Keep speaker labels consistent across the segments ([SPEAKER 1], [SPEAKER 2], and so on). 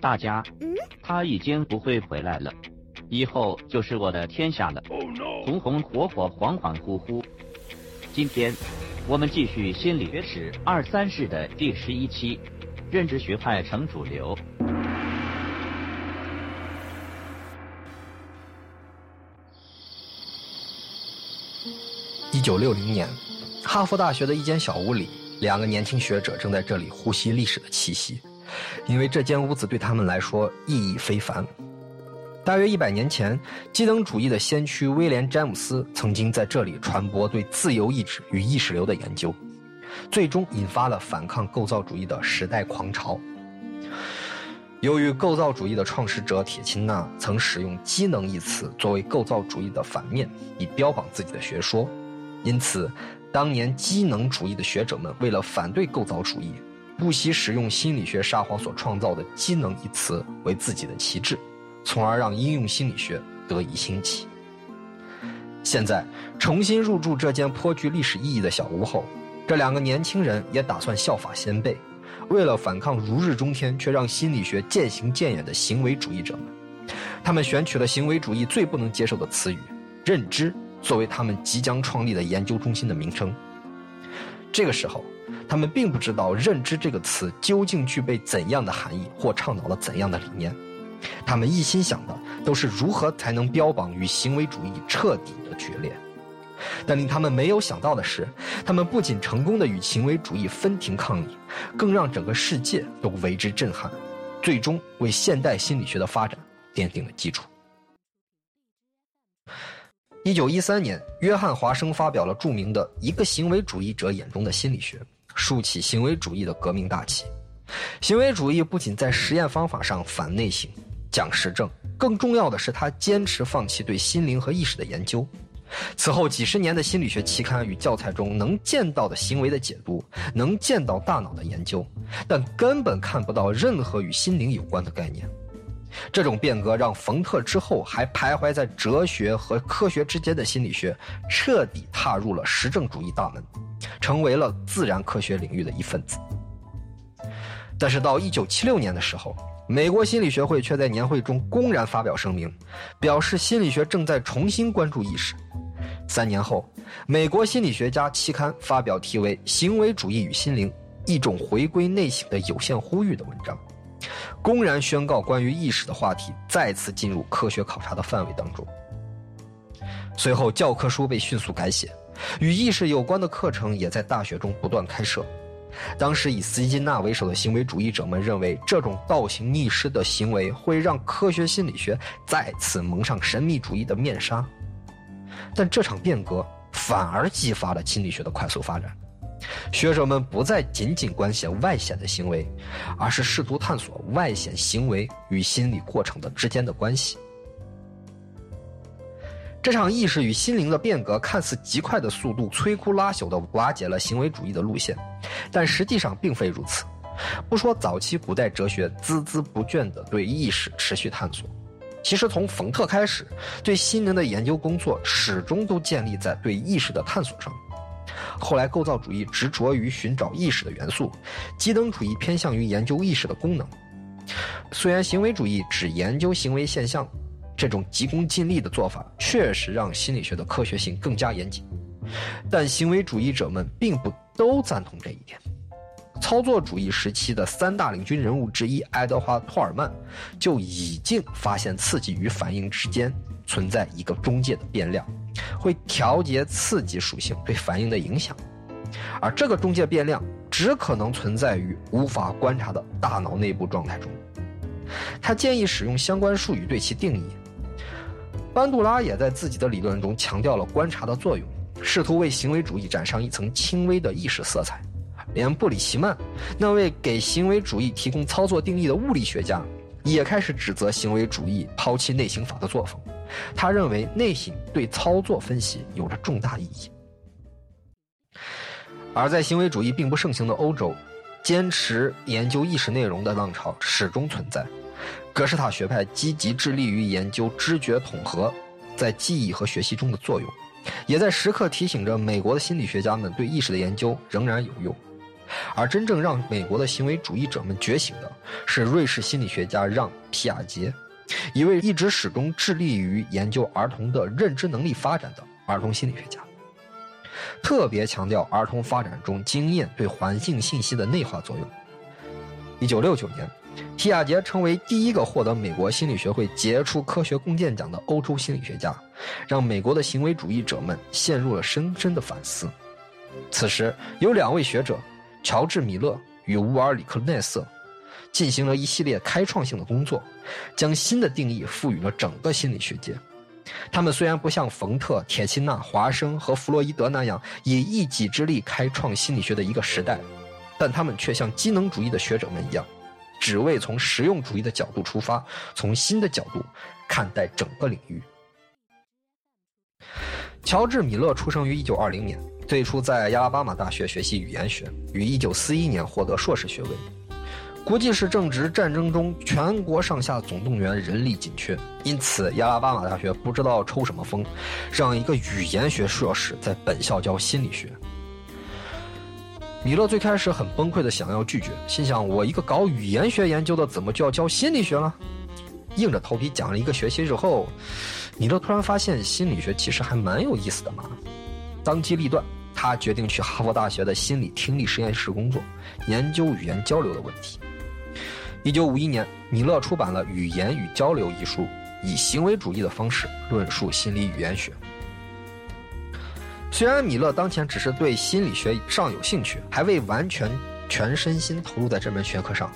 [SPEAKER 1] 大家，他已经不会回来了，以后就是我的天下了。红红火火，恍恍惚惚。今天，我们继续心理学史二三世的第十一期，认知学派成主流。
[SPEAKER 2] 一九六零年，哈佛大学的一间小屋里，两个年轻学者正在这里呼吸历史的气息，因为这间屋子对他们来说意义非凡。大约一百年前，机能主义的先驱威廉·詹姆斯曾经在这里传播对自由意志与意识流的研究，最终引发了反抗构造主义的时代狂潮。由于构造主义的创始者铁钦纳曾使用“机能”一词作为构造主义的反面，以标榜自己的学说。因此，当年机能主义的学者们为了反对构造主义，不惜使用心理学沙皇所创造的“机能”一词为自己的旗帜，从而让应用心理学得以兴起。现在重新入住这间颇具历史意义的小屋后，这两个年轻人也打算效法先辈，为了反抗如日中天却让心理学渐行渐远的行为主义者们，他们选取了行为主义最不能接受的词语——认知。作为他们即将创立的研究中心的名称，这个时候，他们并不知道“认知”这个词究竟具备怎样的含义，或倡导了怎样的理念。他们一心想的都是如何才能标榜与行为主义彻底的决裂。但令他们没有想到的是，他们不仅成功的与行为主义分庭抗礼，更让整个世界都为之震撼，最终为现代心理学的发展奠定了基础。一九一三年，约翰·华生发表了著名的《一个行为主义者眼中的心理学》，竖起行为主义的革命大旗。行为主义不仅在实验方法上反内省、讲实证，更重要的是他坚持放弃对心灵和意识的研究。此后几十年的心理学期刊与教材中能见到的行为的解读，能见到大脑的研究，但根本看不到任何与心灵有关的概念。这种变革让冯特之后还徘徊在哲学和科学之间的心理学彻底踏入了实证主义大门，成为了自然科学领域的一份子。但是到1976年的时候，美国心理学会却在年会中公然发表声明，表示心理学正在重新关注意识。三年后，美国心理学家期刊发表题为《行为主义与心灵：一种回归内省的有限呼吁》的文章。公然宣告关于意识的话题再次进入科学考察的范围当中。随后，教科书被迅速改写，与意识有关的课程也在大学中不断开设。当时以斯金纳为首的行为主义者们认为，这种倒行逆施的行为会让科学心理学再次蒙上神秘主义的面纱。但这场变革反而激发了心理学的快速发展。学者们不再仅仅关心外显的行为，而是试图探索外显行为与心理过程的之间的关系。这场意识与心灵的变革看似极快的速度，摧枯拉朽地瓦解了行为主义的路线，但实际上并非如此。不说早期古代哲学孜孜不倦地对意识持续探索，其实从冯特开始，对心灵的研究工作始终都建立在对意识的探索上。后来，构造主义执着于寻找意识的元素，机能主义偏向于研究意识的功能。虽然行为主义只研究行为现象，这种急功近利的做法确实让心理学的科学性更加严谨，但行为主义者们并不都赞同这一点。操作主义时期的三大领军人物之一爱德华·托尔曼就已经发现刺激与反应之间存在一个中介的变量。会调节刺激属性对反应的影响，而这个中介变量只可能存在于无法观察的大脑内部状态中。他建议使用相关术语对其定义。班杜拉也在自己的理论中强调了观察的作用，试图为行为主义染上一层轻微的意识色彩。连布里奇曼那位给行为主义提供操作定义的物理学家，也开始指责行为主义抛弃内省法的作风。他认为内省对操作分析有着重大意义，而在行为主义并不盛行的欧洲，坚持研究意识内容的浪潮始终存在。格式塔学派积极致力于研究知觉统合在记忆和学习中的作用，也在时刻提醒着美国的心理学家们对意识的研究仍然有用。而真正让美国的行为主义者们觉醒的，是瑞士心理学家让·皮亚杰，一位一直始终致力于研究儿童的认知能力发展的儿童心理学家，特别强调儿童发展中经验对环境信息的内化作用。一九六九年，皮亚杰成为第一个获得美国心理学会杰出科学贡献奖的欧洲心理学家，让美国的行为主义者们陷入了深深的反思。此时，有两位学者，乔治·米勒与乌尔里克·奈瑟，进行了一系列开创性的工作，将新的定义赋予了整个心理学界。他们虽然不像冯特、铁钦纳、华生和弗洛伊德那样以一己之力开创心理学的一个时代。但他们却像机能主义的学者们一样，只为从实用主义的角度出发，从新的角度看待整个领域。乔治·米勒出生于1920年，最初在亚拉巴马大学学习语言学，于1941年获得硕士学位。估计是正值战争中，全国上下总动员，人力紧缺，因此亚拉巴马大学不知道抽什么风，让一个语言学硕士在本校教心理学。米勒最开始很崩溃的想要拒绝，心想：我一个搞语言学研究的，怎么就要教心理学了？硬着头皮讲了一个学期之后，米勒突然发现心理学其实还蛮有意思的嘛。当机立断，他决定去哈佛大学的心理听力实验室工作，研究语言交流的问题。一九五一年，米勒出版了《语言与交流》一书，以行为主义的方式论述心理语言学。虽然米勒当前只是对心理学尚有兴趣，还未完全全身心投入在这门学科上，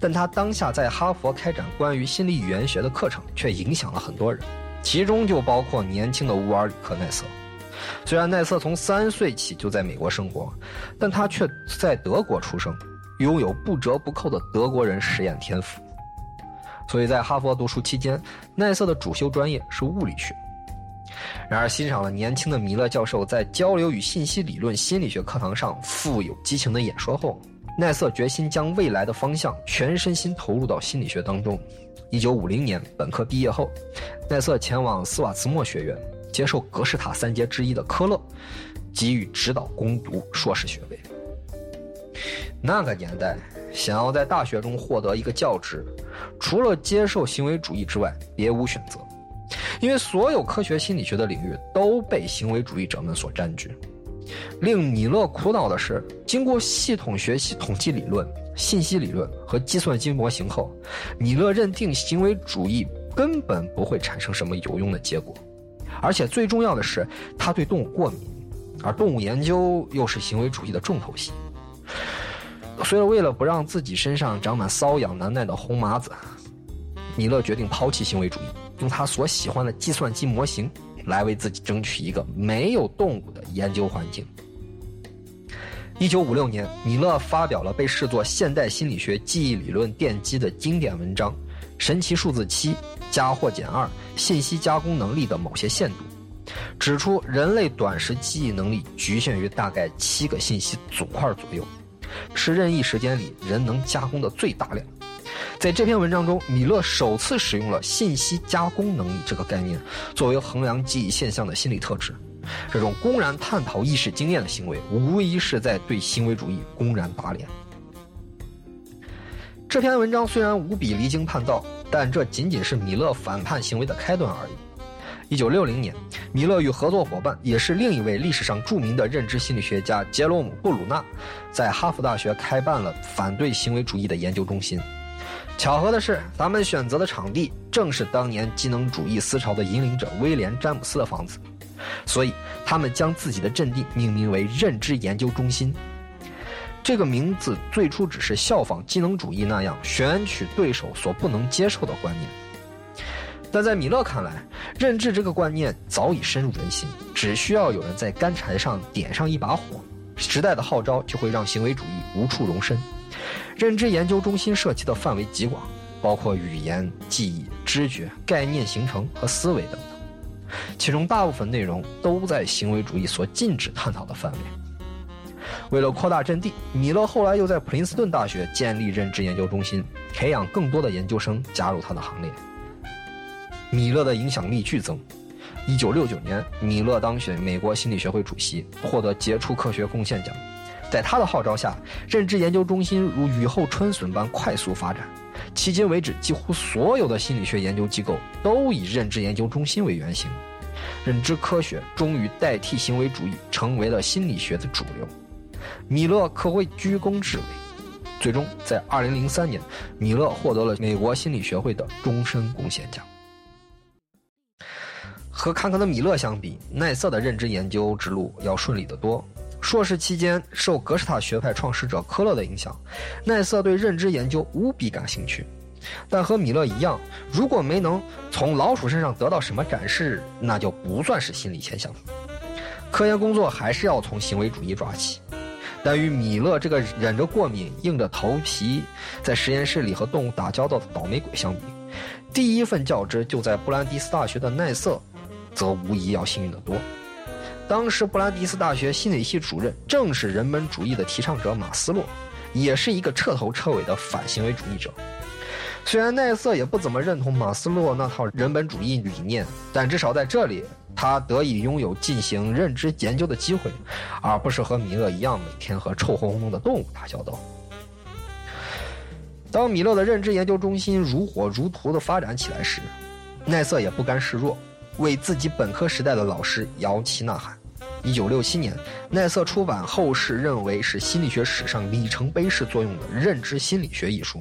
[SPEAKER 2] 但他当下在哈佛开展关于心理语言学的课程，却影响了很多人，其中就包括年轻的乌尔里克·奈瑟。虽然奈瑟从三岁起就在美国生活，但他却在德国出生，拥有不折不扣的德国人实验天赋。所以在哈佛读书期间，奈瑟的主修专业是物理学。然而，欣赏了年轻的米勒教授在交流与信息理论心理学课堂上富有激情的演说后，奈瑟决心将未来的方向全身心投入到心理学当中。一九五零年本科毕业后，奈瑟前往斯瓦茨莫学院接受格式塔三杰之一的科勒给予指导攻读硕士学位。那个年代，想要在大学中获得一个教职，除了接受行为主义之外，别无选择。因为所有科学心理学的领域都被行为主义者们所占据。令米勒苦恼的是，经过系统学习统计理论、信息理论和计算机模型后，米勒认定行为主义根本不会产生什么有用的结果。而且最重要的是，他对动物过敏，而动物研究又是行为主义的重头戏。所以，为了不让自己身上长满瘙痒难耐的红麻子，米勒决定抛弃行为主义。用他所喜欢的计算机模型来为自己争取一个没有动物的研究环境。一九五六年，米勒发表了被视作现代心理学记忆理论奠基的经典文章《神奇数字七：加或减二信息加工能力的某些限度》，指出人类短时记忆能力局限于大概七个信息组块左右，是任意时间里人能加工的最大量。在这篇文章中，米勒首次使用了信息加工能力这个概念，作为衡量记忆现象的心理特质。这种公然探讨意识经验的行为，无疑是在对行为主义公然打脸。这篇文章虽然无比离经叛道，但这仅仅是米勒反叛行为的开端而已。一九六零年，米勒与合作伙伴，也是另一位历史上著名的认知心理学家杰罗姆·布鲁纳，在哈佛大学开办了反对行为主义的研究中心。巧合的是，他们选择的场地正是当年机能主义思潮的引领者威廉·詹姆斯的房子，所以他们将自己的阵地命名为认知研究中心。这个名字最初只是效仿机能主义那样选取对手所不能接受的观念，但在米勒看来，认知这个观念早已深入人心，只需要有人在干柴上点上一把火，时代的号召就会让行为主义无处容身。认知研究中心涉及的范围极广，包括语言、记忆、知觉、概念形成和思维等等，其中大部分内容都在行为主义所禁止探讨的范围。为了扩大阵地，米勒后来又在普林斯顿大学建立认知研究中心，培养更多的研究生加入他的行列。米勒的影响力剧增。1969年，米勒当选美国心理学会主席，获得杰出科学贡献奖。在他的号召下，认知研究中心如雨后春笋般快速发展。迄今为止，几乎所有的心理学研究机构都以认知研究中心为原型，认知科学终于代替行为主义成为了心理学的主流。米勒可谓居功至伟。最终，在2003年，米勒获得了美国心理学会的终身贡献奖。和坎坷的米勒相比，奈瑟的认知研究之路要顺利得多。硕士期间，受格式塔学派创始者科勒的影响，奈瑟对认知研究无比感兴趣。但和米勒一样，如果没能从老鼠身上得到什么展示，那就不算是心理现象。科研工作还是要从行为主义抓起。但与米勒这个忍着过敏、硬着头皮在实验室里和动物打交道的倒霉鬼相比，第一份教职就在布兰迪斯大学的奈瑟，则无疑要幸运得多。当时布兰迪斯大学心理系主任正是人本主义的提倡者马斯洛，也是一个彻头彻尾的反行为主义者。虽然奈瑟也不怎么认同马斯洛那套人本主义理念，但至少在这里。他得以拥有进行认知研究的机会，而不是和米勒一样每天和臭烘烘的动物打交道。当米勒的认知研究中心如火如荼地发展起来时，奈瑟也不甘示弱，为自己本科时代的老师摇旗呐喊。一九六七年，奈瑟出版后世认为是心理学史上里程碑式作用的《认知心理学》一书。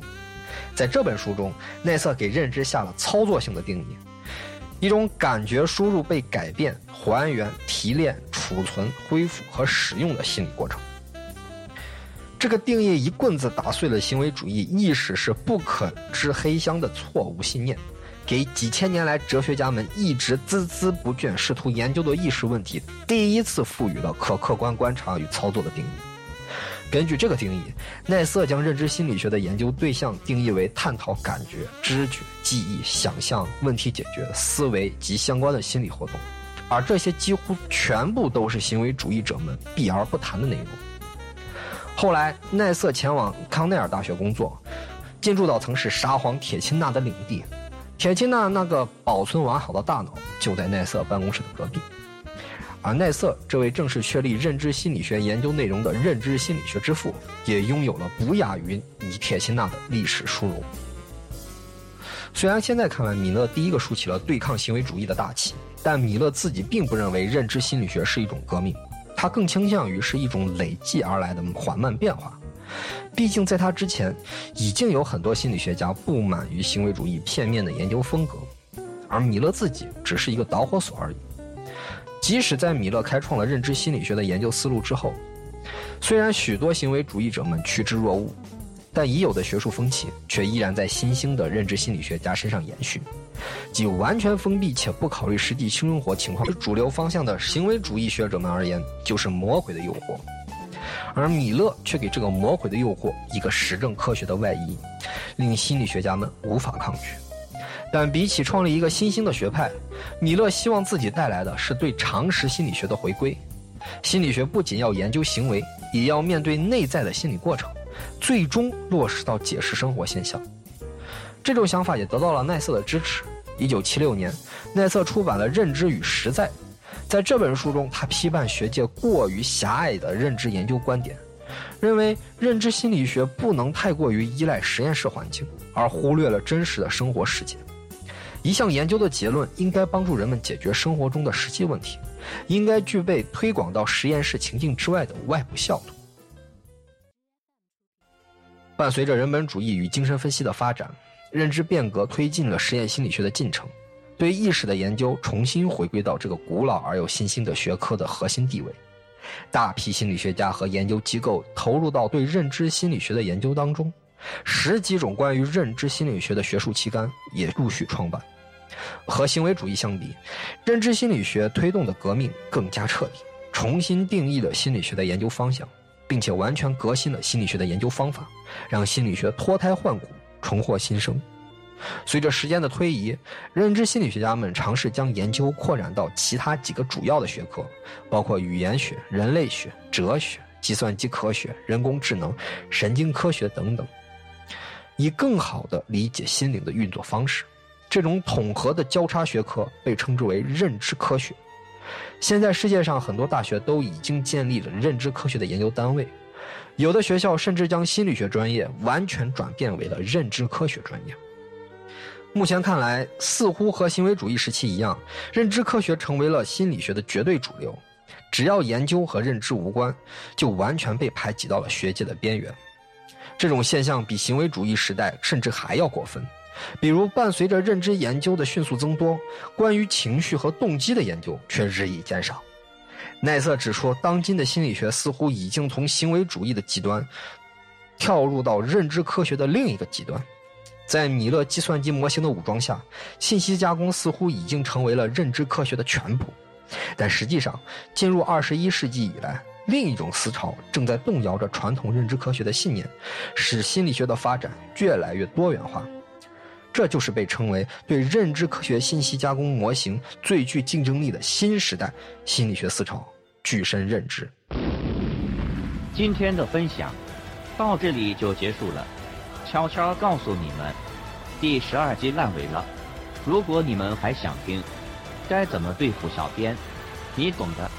[SPEAKER 2] 在这本书中，奈瑟给认知下了操作性的定义。一种感觉输入被改变、还原、提炼、储存、恢复和使用的心理过程。这个定义一棍子打碎了行为主义意识是不可知黑箱的错误信念，给几千年来哲学家们一直孜孜不倦试图研究的意识问题，第一次赋予了可客观观察与操作的定义。根据这个定义，奈瑟将认知心理学的研究对象定义为探讨感觉、知觉、记忆、想象、问题解决、思维及相关的心理活动，而这些几乎全部都是行为主义者们避而不谈的内容。后来，奈瑟前往康奈尔大学工作，进驻到曾是沙皇铁钦纳的领地，铁钦纳那个保存完好的大脑就在奈瑟办公室的隔壁。而奈瑟这位正式确立认知心理学研究内容的认知心理学之父，也拥有了不亚于米铁钦纳的历史殊荣。虽然现在看来，米勒第一个竖起了对抗行为主义的大旗，但米勒自己并不认为认知心理学是一种革命，他更倾向于是一种累计而来的缓慢变化。毕竟在他之前，已经有很多心理学家不满于行为主义片面的研究风格，而米勒自己只是一个导火索而已。即使在米勒开创了认知心理学的研究思路之后，虽然许多行为主义者们趋之若鹜，但已有的学术风气却依然在新兴的认知心理学家身上延续，即完全封闭且不考虑实际生活情况主流方向的行为主义学者们而言，就是魔鬼的诱惑，而米勒却给这个魔鬼的诱惑一个实证科学的外衣，令心理学家们无法抗拒。但比起创立一个新兴的学派，米勒希望自己带来的是对常识心理学的回归。心理学不仅要研究行为，也要面对内在的心理过程，最终落实到解释生活现象。这种想法也得到了奈瑟的支持。一九七六年，奈瑟出版了《认知与实在》。在这本书中，他批判学界过于狭隘的认知研究观点，认为认知心理学不能太过于依赖实验室环境，而忽略了真实的生活世界。一项研究的结论应该帮助人们解决生活中的实际问题，应该具备推广到实验室情境之外的外部效度。伴随着人本主义与精神分析的发展，认知变革推进了实验心理学的进程，对意识的研究重新回归到这个古老而又新兴的学科的核心地位。大批心理学家和研究机构投入到对认知心理学的研究当中，十几种关于认知心理学的学术期刊也陆续创办。和行为主义相比，认知心理学推动的革命更加彻底，重新定义了心理学的研究方向，并且完全革新了心理学的研究方法，让心理学脱胎换骨，重获新生。随着时间的推移，认知心理学家们尝试将研究扩展到其他几个主要的学科，包括语言学、人类学、哲学、计算机科学、人工智能、神经科学等等，以更好地理解心灵的运作方式。这种统合的交叉学科被称之为认知科学。现在世界上很多大学都已经建立了认知科学的研究单位，有的学校甚至将心理学专业完全转变为了认知科学专业。目前看来，似乎和行为主义时期一样，认知科学成为了心理学的绝对主流。只要研究和认知无关，就完全被排挤到了学界的边缘。这种现象比行为主义时代甚至还要过分。比如，伴随着认知研究的迅速增多，关于情绪和动机的研究却日益减少。奈瑟指出，当今的心理学似乎已经从行为主义的极端，跳入到认知科学的另一个极端。在米勒计算机模型的武装下，信息加工似乎已经成为了认知科学的全部。但实际上，进入二十一世纪以来，另一种思潮正在动摇着传统认知科学的信念，使心理学的发展越来越多元化。这就是被称为对认知科学信息加工模型最具竞争力的新时代心理学思潮——具身认知。
[SPEAKER 1] 今天的分享到这里就结束了。悄悄告诉你们，第十二集烂尾了。如果你们还想听，该怎么对付小编？你懂的。